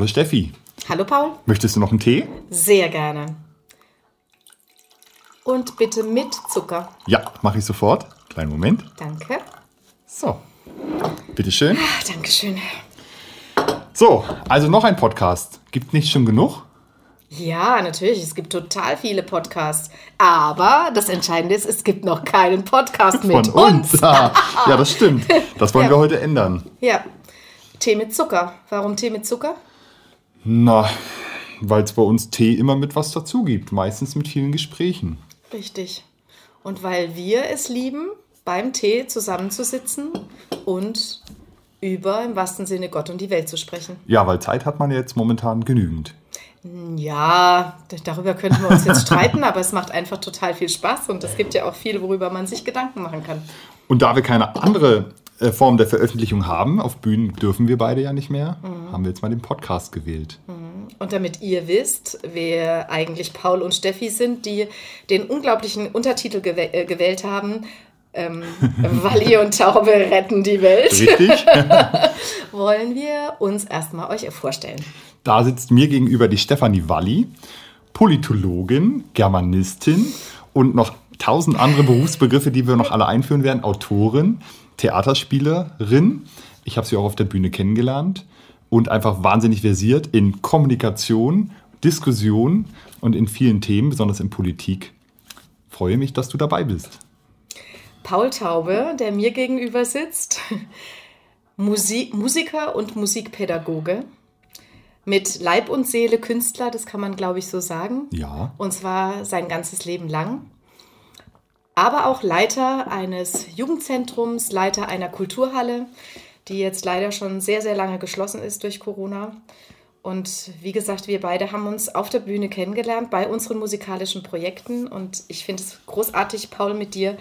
Hallo Steffi. Hallo Paul. Möchtest du noch einen Tee? Sehr gerne. Und bitte mit Zucker. Ja, mache ich sofort. Kleinen Moment. Danke. So. Bitteschön. Ah, Dankeschön. So, also noch ein Podcast. Gibt nicht schon genug? Ja, natürlich. Es gibt total viele Podcasts. Aber das Entscheidende ist, es gibt noch keinen Podcast mit Von uns. Ah, ja, das stimmt. Das wollen Ja. wir heute ändern. Ja. Tee mit Zucker. Warum Tee mit Zucker? Na, weil es bei uns Tee immer mit was dazu gibt. Meistens mit vielen Gesprächen. Richtig. Und weil wir es lieben, beim Tee zusammenzusitzen und über im wahrsten Sinne Gott und die Welt zu sprechen. Ja, weil Zeit hat man jetzt momentan genügend. Ja, darüber könnten wir uns jetzt streiten, aber es macht einfach total viel Spaß und es gibt ja auch viel, worüber man sich Gedanken machen kann. Und da wir keine andere Form der Veröffentlichung haben, auf Bühnen dürfen wir beide ja nicht mehr, haben wir jetzt mal den Podcast gewählt. Und damit ihr wisst, wer eigentlich Paul und Steffi sind, die den unglaublichen Untertitel gewäh äh, gewählt haben, ähm, Walli und Taube retten die Welt, Richtig? wollen wir uns erstmal euch vorstellen. Da sitzt mir gegenüber die Stefanie Walli, Politologin, Germanistin und noch tausend andere Berufsbegriffe, die wir noch alle einführen werden. Autorin, Theaterspielerin. Ich habe sie auch auf der Bühne kennengelernt und einfach wahnsinnig versiert in Kommunikation, Diskussion und in vielen Themen, besonders in Politik. Freue mich, dass du dabei bist. Paul Taube, der mir gegenüber sitzt, Musik, Musiker und Musikpädagoge, mit Leib und Seele Künstler, das kann man, glaube ich, so sagen. Ja. Und zwar sein ganzes Leben lang. Aber auch Leiter eines Jugendzentrums, Leiter einer Kulturhalle, die jetzt leider schon sehr, sehr lange geschlossen ist durch Corona. Und wie gesagt, wir beide haben uns auf der Bühne kennengelernt bei unseren musikalischen Projekten. Und ich finde es großartig, Paul, mit dir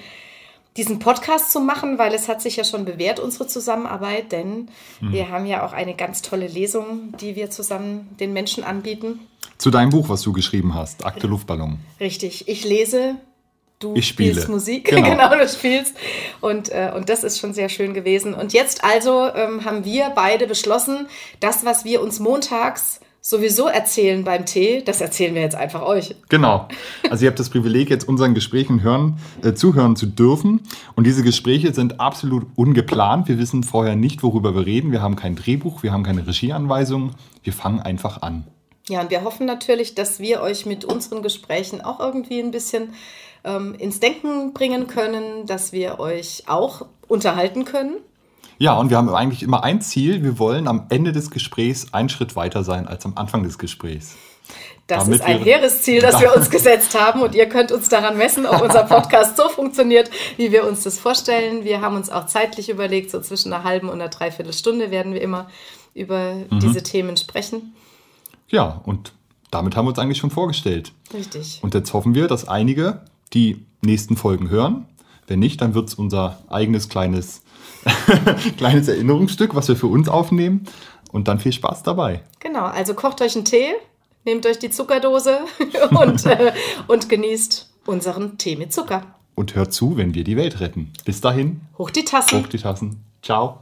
diesen Podcast zu machen, weil es hat sich ja schon bewährt, unsere Zusammenarbeit, denn wir haben ja auch eine ganz tolle Lesung, die wir zusammen den Menschen anbieten. Zu deinem Buch, was du geschrieben hast, Akte Luftballon. Richtig, ich lese, du Ich spiele. spielst Musik, Genau. genau, du spielst. Und, äh, und das ist schon sehr schön gewesen. Und jetzt also ähm, haben wir beide beschlossen, das, was wir uns montags sowieso erzählen beim Tee, das erzählen wir jetzt einfach euch. Genau. Also ihr habt das Privileg, jetzt unseren Gesprächen hören, äh, zuhören zu dürfen. Und diese Gespräche sind absolut ungeplant. Wir wissen vorher nicht, worüber wir reden. Wir haben kein Drehbuch, wir haben keine Regieanweisungen. Wir fangen einfach an. Ja, und wir hoffen natürlich, dass wir euch mit unseren Gesprächen auch irgendwie ein bisschen ähm, ins Denken bringen können, dass wir euch auch unterhalten können. Ja, und wir haben eigentlich immer ein Ziel. Wir wollen am Ende des Gesprächs einen Schritt weiter sein als am Anfang des Gesprächs. Das Damit ist ein hehres Ziel, das wir uns gesetzt haben und ihr könnt uns daran messen, ob unser Podcast so funktioniert, wie wir uns das vorstellen. Wir haben uns auch zeitlich überlegt, so zwischen einer halben und einer Dreiviertelstunde werden wir immer über Mhm. diese Themen sprechen. Ja, und damit haben wir uns eigentlich schon vorgestellt. Richtig. Und jetzt hoffen wir, dass einige die nächsten Folgen hören. Wenn nicht, dann wird es unser eigenes kleines, kleines Erinnerungsstück, was wir für uns aufnehmen. Und dann viel Spaß dabei. Genau, also kocht euch einen Tee, nehmt euch die Zuckerdose und, äh, und genießt unseren Tee mit Zucker. Und hört zu, wenn wir die Welt retten. Bis dahin, Hoch die Tassen. hoch die Tassen. Ciao.